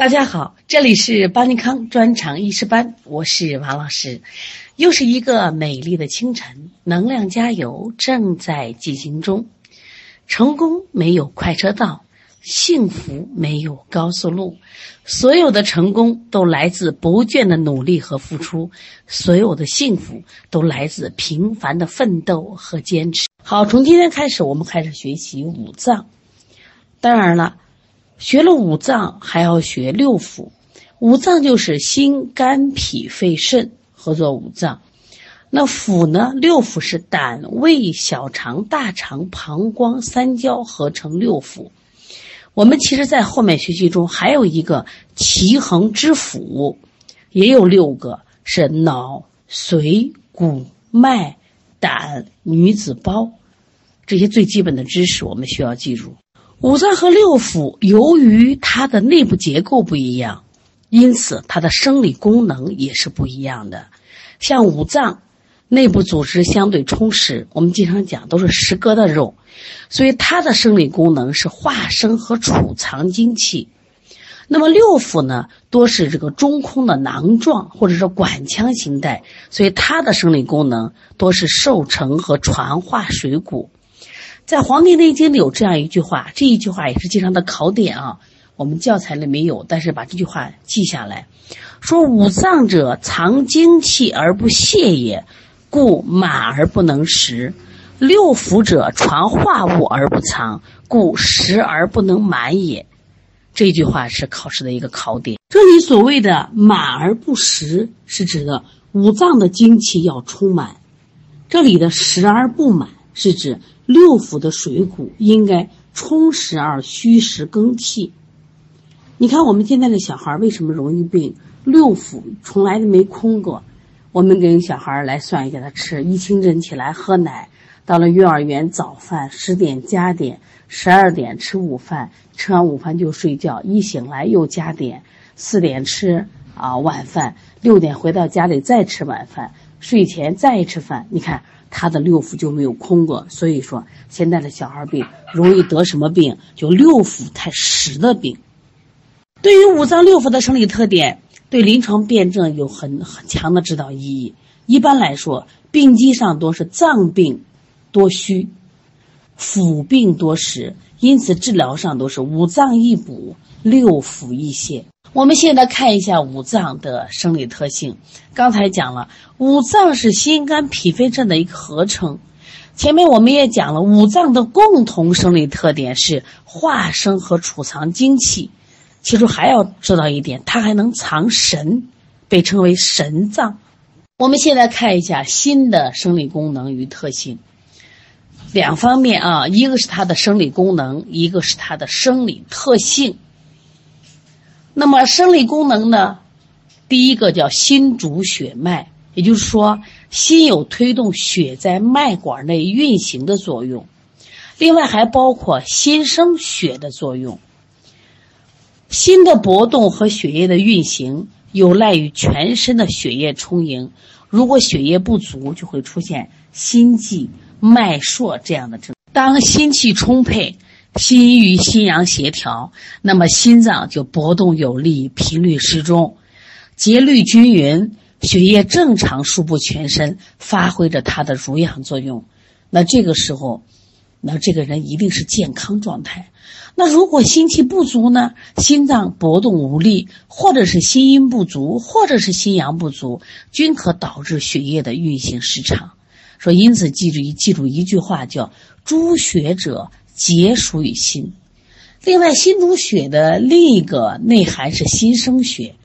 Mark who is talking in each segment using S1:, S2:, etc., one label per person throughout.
S1: 大家好，这里是邦尼康专场医师班，我是王老师。又是一个美丽的清晨，能量加油正在进行中。成功没有快车道，幸福没有高速路。所有的成功都来自不倦的努力和付出，所有的幸福都来自平凡的奋斗和坚持。好，从今天开始，我们开始学习五脏。当然了。学了五脏，还要学六腑。五脏就是心、肝、脾、肺、肾合作五脏。那腑呢？六腑是胆、胃、小肠、大肠、膀胱、三焦合成六腑。我们其实，在后面学习中还有一个奇恒之腑，也有六个，是脑、髓、骨、脉、胆、女子胞。这些最基本的知识，我们需要记住。五脏和六腑由于它的内部结构不一样，因此它的生理功能也是不一样的。像五脏内部组织相对充实，我们经常讲都是实疙瘩肉，所以它的生理功能是化生和储藏精气。那么六腑呢，多是这个中空的囊状或者是管腔形态，所以它的生理功能多是受成和传化水谷。在《黄帝内经》里有这样一句话，这一句话也是经常的考点啊。我们教材里没有，但是把这句话记下来，说五脏者藏精气而不泄也，故满而不能食；六腑者传化物而不藏，故食而不能满也。这句话是考试的一个考点。这里所谓的满而不食，是指的五脏的精气要充满；这里的食而不满，是指。六腑的水谷应该充实而虚实更替。你看我们现在的小孩为什么容易病？六腑从来都没空过。我们给小孩来算给他吃：一清晨起来喝奶，到了幼儿园早饭，十点加点，十二点吃午饭，吃完午饭就睡觉，一醒来又加点，四点吃啊晚饭，六点回到家里再吃晚饭，睡前再吃饭。你看。他的六腑就没有空过，所以说现在的小孩病容易得什么病？就六腑太实的病。对于五脏六腑的生理特点，对临床辩证有很很强的指导意义。一般来说，病机上多是脏病多虚，腑病多实，因此治疗上都是五脏一补，六腑一泻。我们现在看一下五脏的生理特性。刚才讲了，五脏是心肝脾肺肾的一个合成。前面我们也讲了，五脏的共同生理特点是化生和储藏精气。其实还要知道一点，它还能藏神，被称为神脏。我们现在看一下心的生理功能与特性。两方面啊，一个是它的生理功能，一个是它的生理特性。那么生理功能呢？第一个叫心主血脉，也就是说，心有推动血在脉管内运行的作用。另外还包括心生血的作用。心的搏动和血液的运行有赖于全身的血液充盈。如果血液不足，就会出现心悸、脉数这样的症。当心气充沛。心与心阳协调，那么心脏就搏动有力，频率适中，节律均匀，血液正常输布全身，发挥着它的濡养作用。那这个时候，那这个人一定是健康状态。那如果心气不足呢？心脏搏动无力，或者是心阴不足，或者是心阳不足，均可导致血液的运行失常。说因此，记住一记住一句话，叫“诸血者”。皆属于心，另外心主血的另一个内涵是心生血。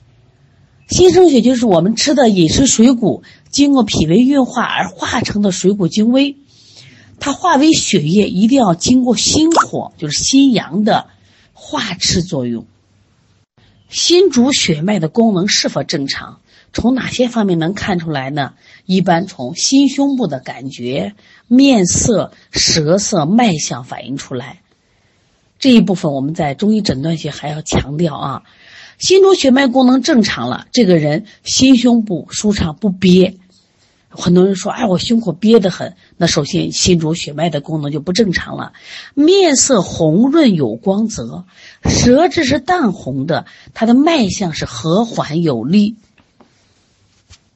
S1: 心生血就是我们吃的饮食水谷经过脾胃运化而化成的水谷精微，它化为血液一定要经过心火，就是心阳的化斥作用。心主血脉的功能是否正常？从哪些方面能看出来呢？一般从心胸部的感觉、面色、舌色、脉象反映出来。这一部分我们在中医诊断学还要强调啊。心主血脉功能正常了，这个人心胸部舒畅不憋，很多人说，哎，我胸口憋得很，那首先心主血脉的功能就不正常了。面色红润有光泽，舌质是淡红的，它的脉象是和缓有力。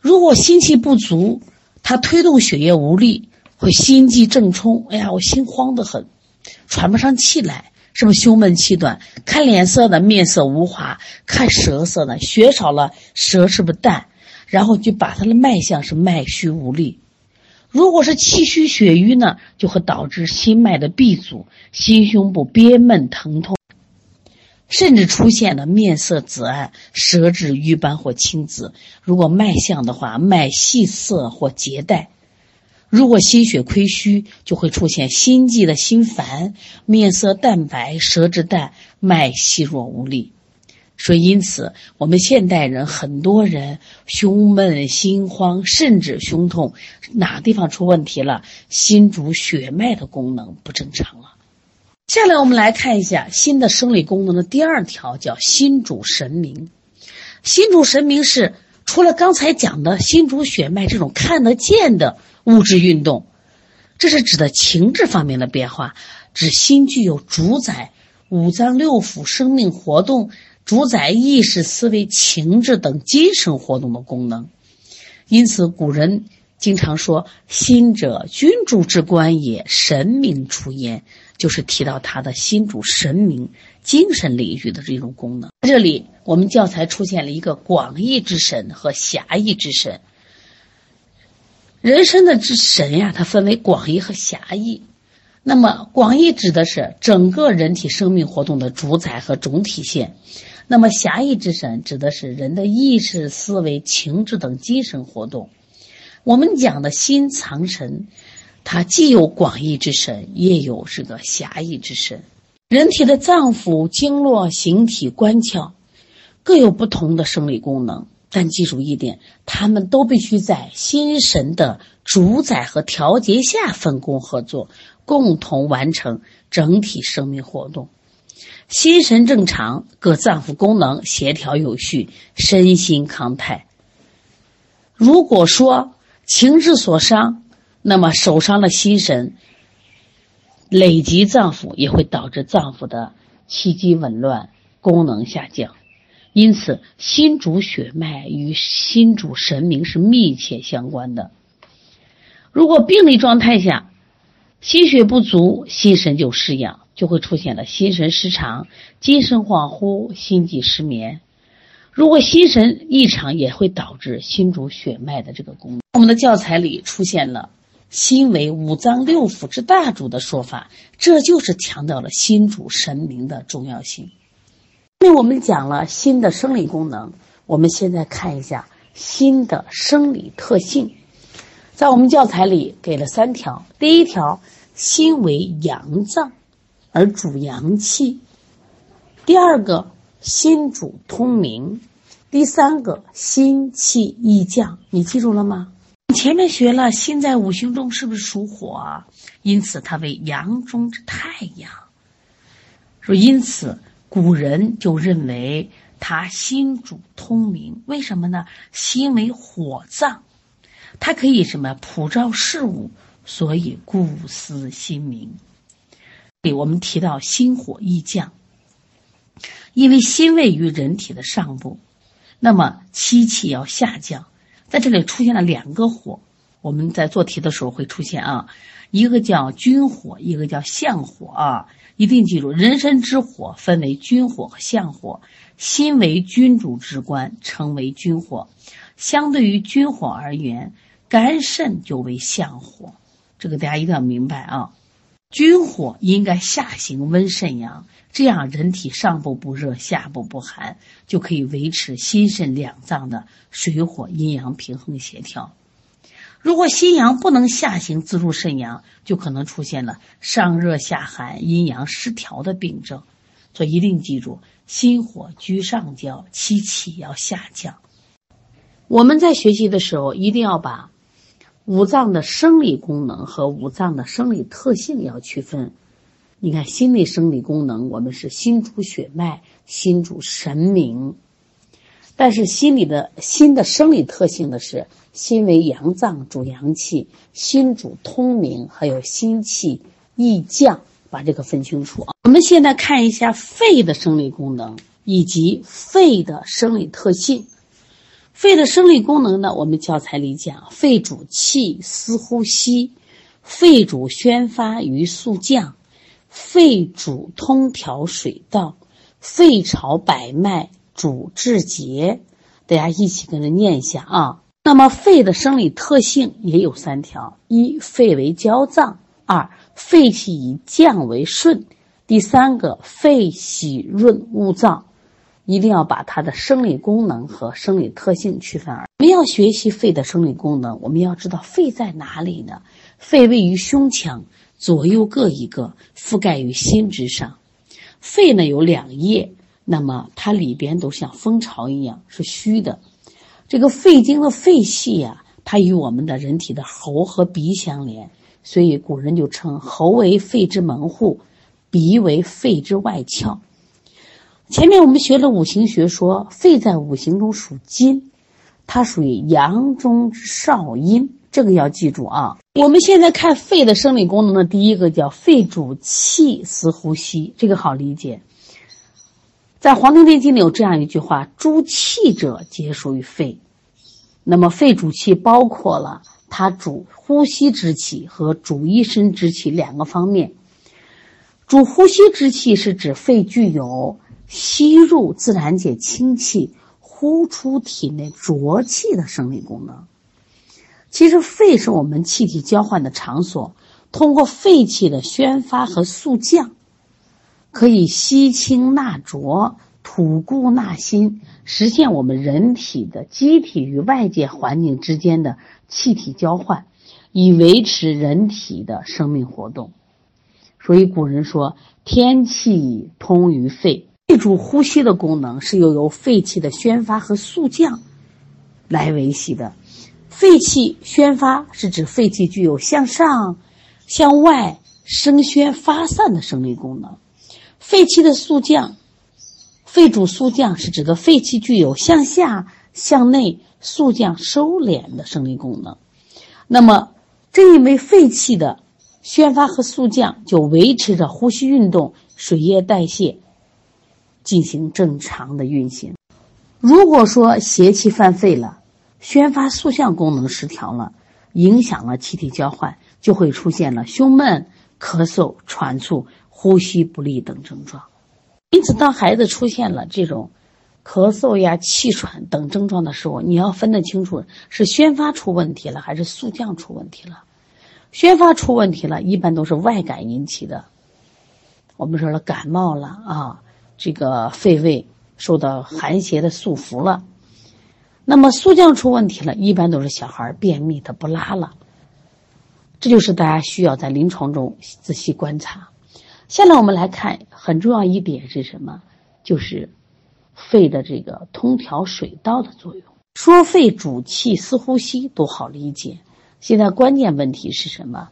S1: 如果心气不足，它推动血液无力，会心悸正冲。哎呀，我心慌得很，喘不上气来，是不是胸闷气短？看脸色呢，面色无华；看舌色呢，血少了，舌是不是淡？然后就把他的脉象是脉虚无力。如果是气虚血瘀呢，就会导致心脉的闭阻，心胸部憋闷疼痛。甚至出现了面色紫暗、舌质瘀斑或青紫。如果脉象的话，脉细涩或结带。如果心血亏虚，就会出现心悸的心烦、面色淡白、舌质淡、脉细弱无力。所以，因此我们现代人很多人胸闷、心慌，甚至胸痛，哪地方出问题了？心主血脉的功能不正常了。下来我们来看一下心的生理功能的第二条，叫心主神明。心主神明是除了刚才讲的心主血脉这种看得见的物质运动，这是指的情志方面的变化，指心具有主宰五脏六腑生命活动、主宰意识思维、情志等精神活动的功能。因此，古人经常说：“心者，君主之官也，神明出焉。”就是提到他的心主神明、精神领域的这种功能。这里我们教材出现了一个广义之神和狭义之神。人生的之神呀，它分为广义和狭义。那么广义指的是整个人体生命活动的主宰和总体现，那么狭义之神指的是人的意识、思维、情志等精神活动。我们讲的心藏神。它既有广义之神，也有这个狭义之神。人体的脏腑、经络、形体、官窍，各有不同的生理功能。但记住一点，他们都必须在心神的主宰和调节下分工合作，共同完成整体生命活动。心神正常，各脏腑功能协调有序，身心康泰。如果说情志所伤，那么受伤的心神累积脏腑，也会导致脏腑的气机紊乱、功能下降。因此，心主血脉与心主神明是密切相关的。如果病理状态下心血不足，心神就失养，就会出现了心神失常、精神恍惚、心悸失眠。如果心神异常，也会导致心主血脉的这个功能。我们的教材里出现了。心为五脏六腑之大主的说法，这就是强调了心主神明的重要性。那我们讲了心的生理功能，我们现在看一下心的生理特性。在我们教材里给了三条：第一条，心为阳脏，而主阳气；第二个，心主通明；第三个，心气易降。你记住了吗？前面学了，心在五行中是不是属火？因此它为阳中之太阳。说因此古人就认为他心主通明，为什么呢？心为火脏，它可以什么普照事物，所以故思心明。给我们提到心火易降，因为心位于人体的上部，那么七气要下降。在这里出现了两个火，我们在做题的时候会出现啊，一个叫君火，一个叫相火啊，一定记住，人身之火分为君火和相火，心为君主之官，称为君火，相对于君火而言，肝肾就为相火，这个大家一定要明白啊。君火应该下行温肾阳，这样人体上部不热，下部不寒，就可以维持心肾两脏的水火阴阳平衡协调。如果心阳不能下行自入肾阳，就可能出现了上热下寒、阴阳失调的病症。所以一定记住，心火居上焦，气气要下降。我们在学习的时候，一定要把。五脏的生理功能和五脏的生理特性要区分。你看，心理生理功能，我们是心主血脉，心主神明。但是心里的心的生理特性的是，心为阳脏，主阳气，心主通明，还有心气易降，把这个分清楚啊。我们现在看一下肺的生理功能以及肺的生理特性。肺的生理功能呢，我们教材里讲，肺主气司呼吸，肺主宣发于肃降，肺主通调水道，肺朝百脉。主治节，大家一起跟着念一下啊。那么肺的生理特性也有三条：一、肺为焦脏；二、肺气以降为顺；第三个，肺喜润恶燥。一定要把它的生理功能和生理特性区分。我们要学习肺的生理功能，我们要知道肺在哪里呢？肺位于胸腔，左右各一个，覆盖于心之上。肺呢有两叶。那么它里边都像蜂巢一样是虚的，这个肺经的肺系呀，它与我们的人体的喉和鼻相连，所以古人就称喉为肺之门户，鼻为肺之外窍。前面我们学了五行学，说肺在五行中属金，它属于阳中少阴，这个要记住啊。我们现在看肺的生理功能的第一个叫肺主气司呼吸，这个好理解。在《黄帝内经》里有这样一句话：“诸气者，皆属于肺。”那么，肺主气包括了它主呼吸之气和主一身之气两个方面。主呼吸之气是指肺具有吸入自然界清气、呼出体内浊气的生理功能。其实，肺是我们气体交换的场所，通过肺气的宣发和肃降。可以吸清纳浊、吐固纳新，实现我们人体的机体与外界环境之间的气体交换，以维持人体的生命活动。所以古人说：“天气通于肺。”肺主呼吸的功能是由由肺气的宣发和肃降来维系的。肺气宣发是指肺气具有向上、向外升宣发散的生理功能。肺气的肃降，肺主肃降是指的肺气具有向下、向内肃降、收敛的生理功能。那么，正因为肺气的宣发和肃降，就维持着呼吸运动、水液代谢进行正常的运行。如果说邪气犯肺了，宣发肃降功能失调了，影响了气体交换，就会出现了胸闷、咳嗽、喘促。呼吸不利等症状，因此，当孩子出现了这种咳嗽呀、气喘等症状的时候，你要分得清楚是宣发出问题了还是肃降出问题了。宣发出问题了，一般都是外感引起的，我们说了感冒了啊，这个肺胃受到寒邪的束缚了。那么肃降出问题了，一般都是小孩便秘，他不拉了。这就是大家需要在临床中仔细观察。下来我们来看，很重要一点是什么？就是肺的这个通调水道的作用。说肺主气司呼吸都好理解，现在关键问题是什么？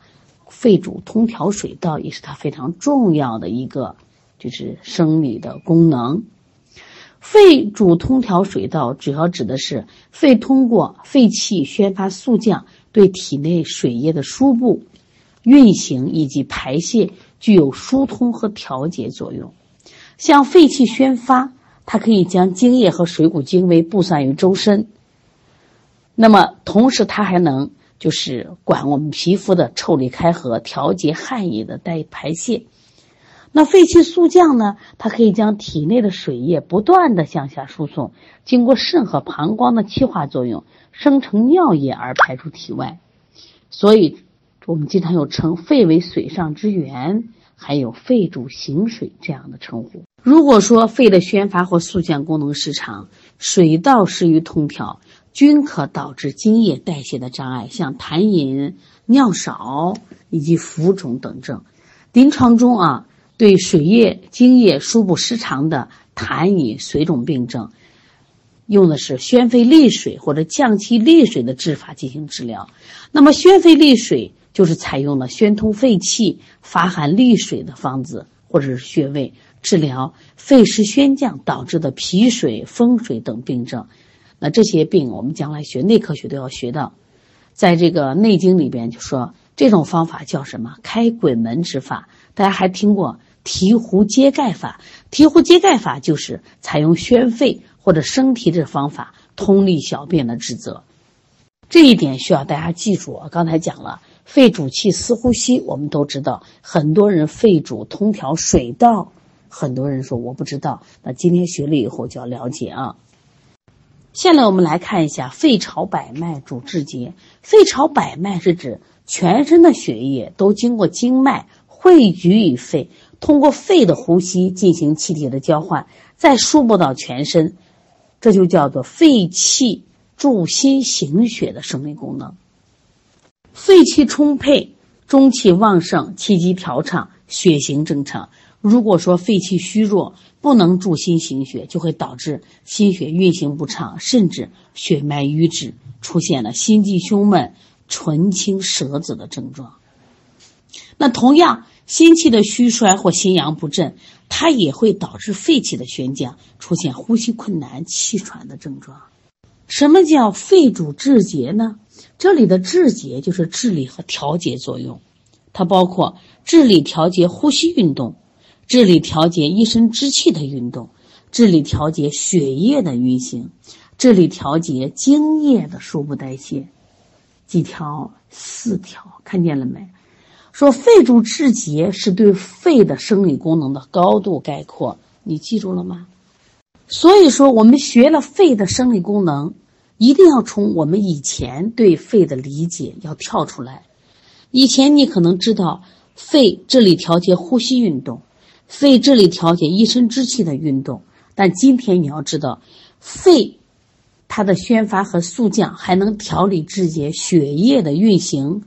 S1: 肺主通调水道也是它非常重要的一个，就是生理的功能。肺主通调水道，主要指的是肺通过肺气宣发肃降，对体内水液的输布、运行以及排泄。具有疏通和调节作用，像肺气宣发，它可以将精液和水谷精微布散于周身。那么，同时它还能就是管我们皮肤的腠理开合，调节汗液的代排泄。那肺气肃降呢？它可以将体内的水液不断的向下输送，经过肾和膀胱的气化作用，生成尿液而排出体外。所以。我们经常有称肺为水上之源，还有肺主行水这样的称呼。如果说肺的宣发或肃降功能失常，水道失于通调，均可导致津液代谢的障碍，像痰饮、尿少以及浮肿等症。临床中啊，对水液、精液输布失常的痰饮、水肿病症，用的是宣肺利水或者降气利水的治法进行治疗。那么宣肺利水。就是采用了宣通肺气、发寒利水的方子或者是穴位，治疗肺湿宣降导致的脾水、风水等病症。那这些病我们将来学内科学都要学到。在这个《内经》里边就说这种方法叫什么？开鬼门之法。大家还听过提壶揭盖法？提壶揭盖法就是采用宣肺或者生提的方法通利小便的职责。这一点需要大家记住。我刚才讲了，肺主气司呼吸，我们都知道。很多人肺主通调水道，很多人说我不知道。那今天学了以后就要了解啊。下来我们来看一下，肺朝百脉主志节。肺朝百脉是指全身的血液都经过经脉汇聚于肺，通过肺的呼吸进行气体的交换，再输布到全身，这就叫做肺气助心行血的生理功能。肺气充沛，中气旺盛，气机调畅，血行正常。如果说肺气虚弱，不能助心行血，就会导致心血运行不畅，甚至血脉瘀滞，出现了心悸胸闷、唇青舌紫的症状。那同样，心气的虚衰或心阳不振，它也会导致肺气的宣降，出现呼吸困难、气喘的症状。什么叫肺主治节呢？这里的治节就是治理和调节作用，它包括治理调节呼吸运动。治理调节一身之气的运动，治理调节血液的运行，治理调节精液的输布代谢，几条？四条，看见了没？说肺主治节是对肺的生理功能的高度概括，你记住了吗？所以说，我们学了肺的生理功能，一定要从我们以前对肺的理解要跳出来。以前你可能知道肺这里调节呼吸运动。肺这里调节一身之气的运动，但今天你要知道，肺它的宣发和肃降还能调理治节血液的运行，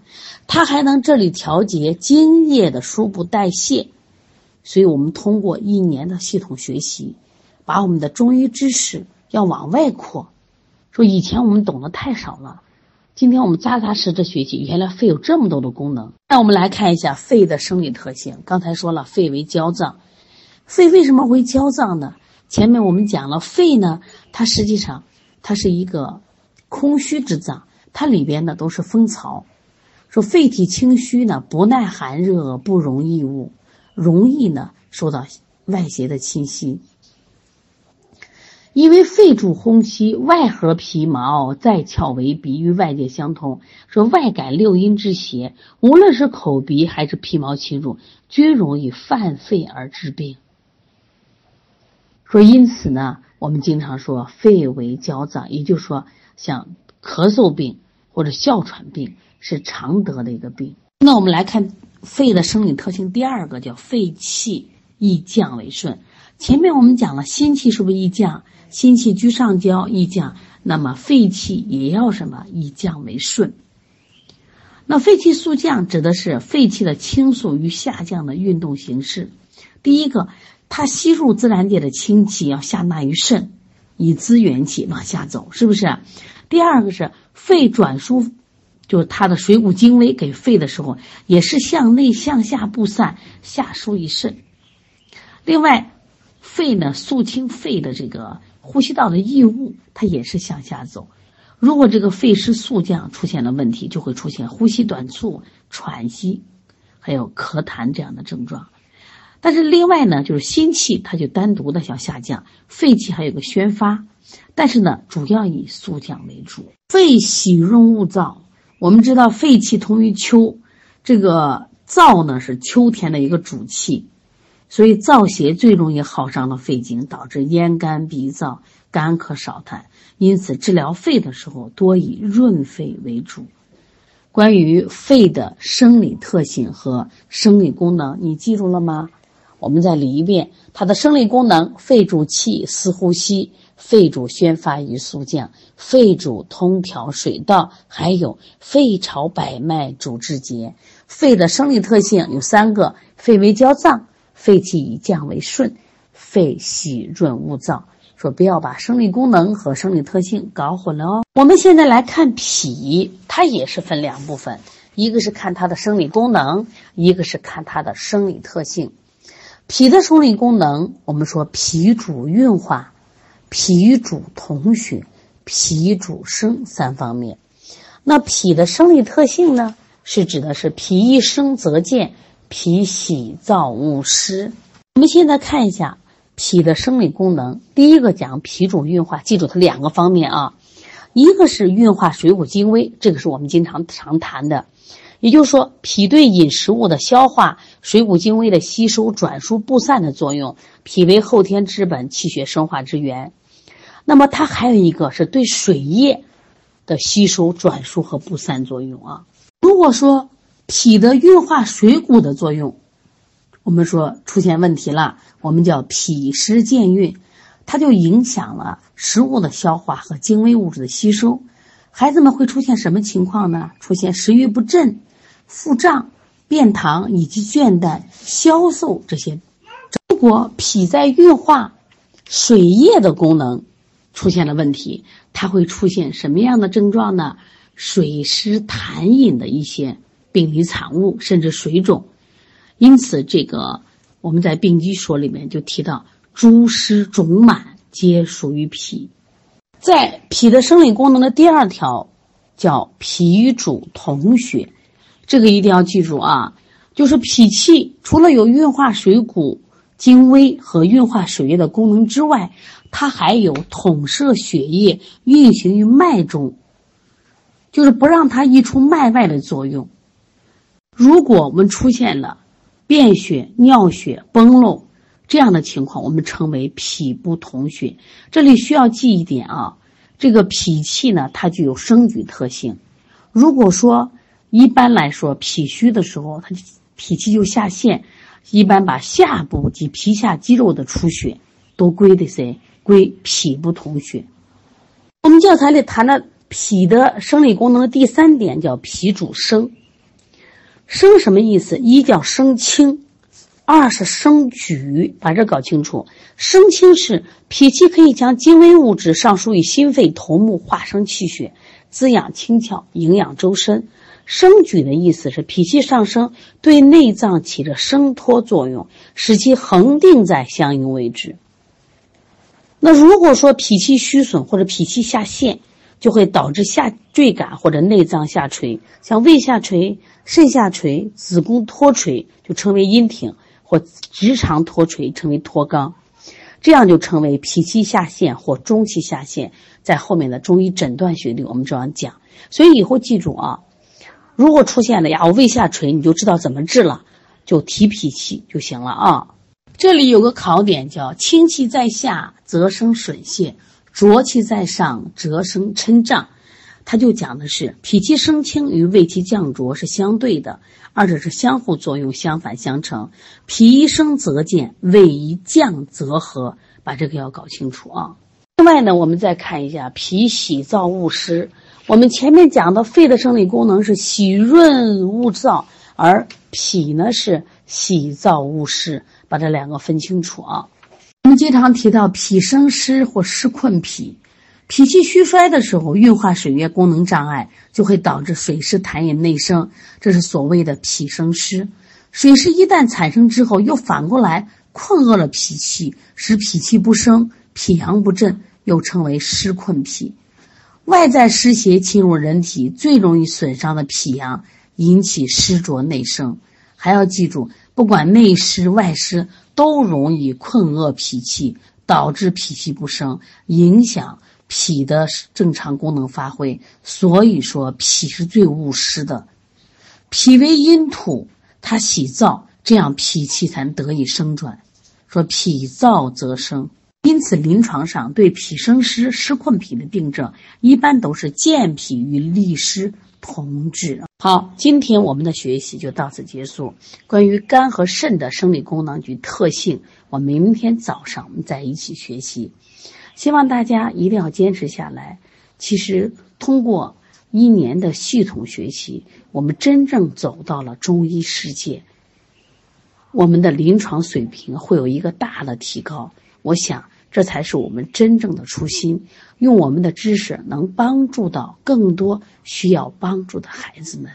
S1: 它还能这里调节精液的输布代谢。所以我们通过一年的系统学习，把我们的中医知识要往外扩。说以前我们懂得太少了。今天我们扎扎实实学习，原来肺有这么多的功能。那我们来看一下肺的生理特性。刚才说了，肺为焦脏，肺为什么会焦脏呢？前面我们讲了，肺呢，它实际上它是一个空虚之脏，它里边呢都是风槽。说肺体清虚呢，不耐寒热，不容易物，容易呢受到外邪的侵袭。因为肺主呼吸，外合皮毛，在窍为鼻，与外界相通。说外感六阴之邪，无论是口鼻还是皮毛侵入，均容易犯肺而致病。说因此呢，我们经常说肺为焦脏，也就是说，像咳嗽病或者哮喘病是常得的一个病。那我们来看肺的生理特性，第二个叫肺气易降为顺。前面我们讲了心气是不是易降？心气居上焦易降，那么肺气也要什么以降为顺。那肺气速降指的是肺气的倾速与下降的运动形式。第一个，它吸入自然界的清气要下纳于肾，以滋元气往下走，是不是？第二个是肺转输，就是它的水谷精微给肺的时候，也是向内向下布散，下输于肾。另外，肺呢肃清肺的这个。呼吸道的异物，它也是向下走。如果这个肺湿肃降出现了问题，就会出现呼吸短促、喘息，还有咳痰这样的症状。但是另外呢，就是心气它就单独的向下降，肺气还有个宣发，但是呢，主要以速降为主。肺喜润物燥，我们知道肺气通于秋，这个燥呢是秋天的一个主气。所以燥邪最容易耗伤了肺经，导致咽干鼻燥、干咳少痰。因此，治疗肺的时候多以润肺为主。关于肺的生理特性和生理功能，你记住了吗？我们再理一遍：它的生理功能，肺主气，司呼吸；肺主宣发与肃降；肺主通调水道；还有肺朝百脉，主治节。肺的生理特性有三个：肺为焦脏。肺气以降为顺，肺喜润勿燥。说不要把生理功能和生理特性搞混了哦。我们现在来看脾，它也是分两部分，一个是看它的生理功能，一个是看它的生理特性。脾的生理功能，我们说脾主运化，脾主统血，脾主生三方面。那脾的生理特性呢，是指的是脾一生则健，脾喜燥恶湿。我们现在看一下脾的生理功能，第一个讲脾主运化，记住它两个方面啊，一个是运化水谷精微，这个是我们经常常谈的。也就是说，脾对饮食物的消化、水谷精微的吸收、转输布散的作用，脾为后天之本、气血生化之源。那么，它还有一个是对水液的吸收、转输和布散作用啊。如果说脾的运化水谷的作用，我们说出现问题了，我们叫脾湿健运，它就影响了食物的消化和精微物质的吸收。孩子们会出现什么情况呢？出现食欲不振。腹胀、便溏以及倦怠、消瘦这些，如果脾在运化水液的功能出现了问题，它会出现什么样的症状呢？水湿痰饮的一些病理产物，甚至水肿。因此，这个我们在病机说里面就提到，诸湿肿满皆属于脾。在脾的生理功能的第二条，叫脾主统血。这个一定要记住啊，就是脾气除了有运化水谷精微和运化水液的功能之外，它还有统摄血液、运行于脉中，就是不让它溢出脉外的作用。如果我们出现了便血、尿血、崩漏这样的情况，我们称为脾不统血。这里需要记一点啊，这个脾气呢，它具有生举特性。如果说一般来说，脾虚的时候，它脾气就下陷，一般把下部及皮下肌肉的出血都归的谁？归脾不统血。我们教材里谈的脾的生理功能的第三点叫脾主升。升什么意思？一叫升清，二是升举，把这搞清楚。升清是脾气可以将精微物质上输于心肺头目，化生气血，滋养清窍，营养周身。升举的意思是脾气上升，对内脏起着升托作用，使其恒定在相应位置。那如果说脾气虚损或者脾气下陷，就会导致下坠感或者内脏下垂，像胃下垂、肾下垂、子宫脱垂，就称为阴挺；或直肠脱垂，称为脱肛。这样就称为脾气下陷或中气下陷。在后面的中医诊断学里，我们这样讲。所以以后记住啊。如果出现了呀，我胃下垂，你就知道怎么治了，就提脾气就行了啊。这里有个考点叫清气在下则生损泄，浊气在上则生嗔胀。它就讲的是脾气升清与胃气降浊是相对的，二者是相互作用，相反相成。脾一升则健，胃一降则和，把这个要搞清楚啊。另外呢，我们再看一下脾喜燥恶湿。我们前面讲的肺的生理功能是喜润恶燥，而脾呢是喜燥恶湿，把这两个分清楚啊。我们经常提到脾生湿或湿困脾，脾气虚衰的时候，运化水液功能障碍，就会导致水湿痰饮内生，这是所谓的脾生湿。水湿一旦产生之后，又反过来困厄了脾气，使脾气不生，脾阳不振，又称为湿困脾。外在湿邪侵入人体，最容易损伤的脾阳，引起湿浊内生。还要记住，不管内湿外湿，都容易困厄脾气，导致脾气不生，影响脾的正常功能发挥。所以说，脾是最务湿的。脾为阴土，它喜燥，这样脾气才得以生转。说脾燥则生。因此，临床上对脾生湿、湿困脾的病症，一般都是健脾与利湿同治。好，今天我们的学习就到此结束。关于肝和肾的生理功能及特性，我们明天早上我们再一起学习。希望大家一定要坚持下来。其实，通过一年的系统学习，我们真正走到了中医世界，我们的临床水平会有一个大的提高。我想，这才是我们真正的初心，用我们的知识能帮助到更多需要帮助的孩子们。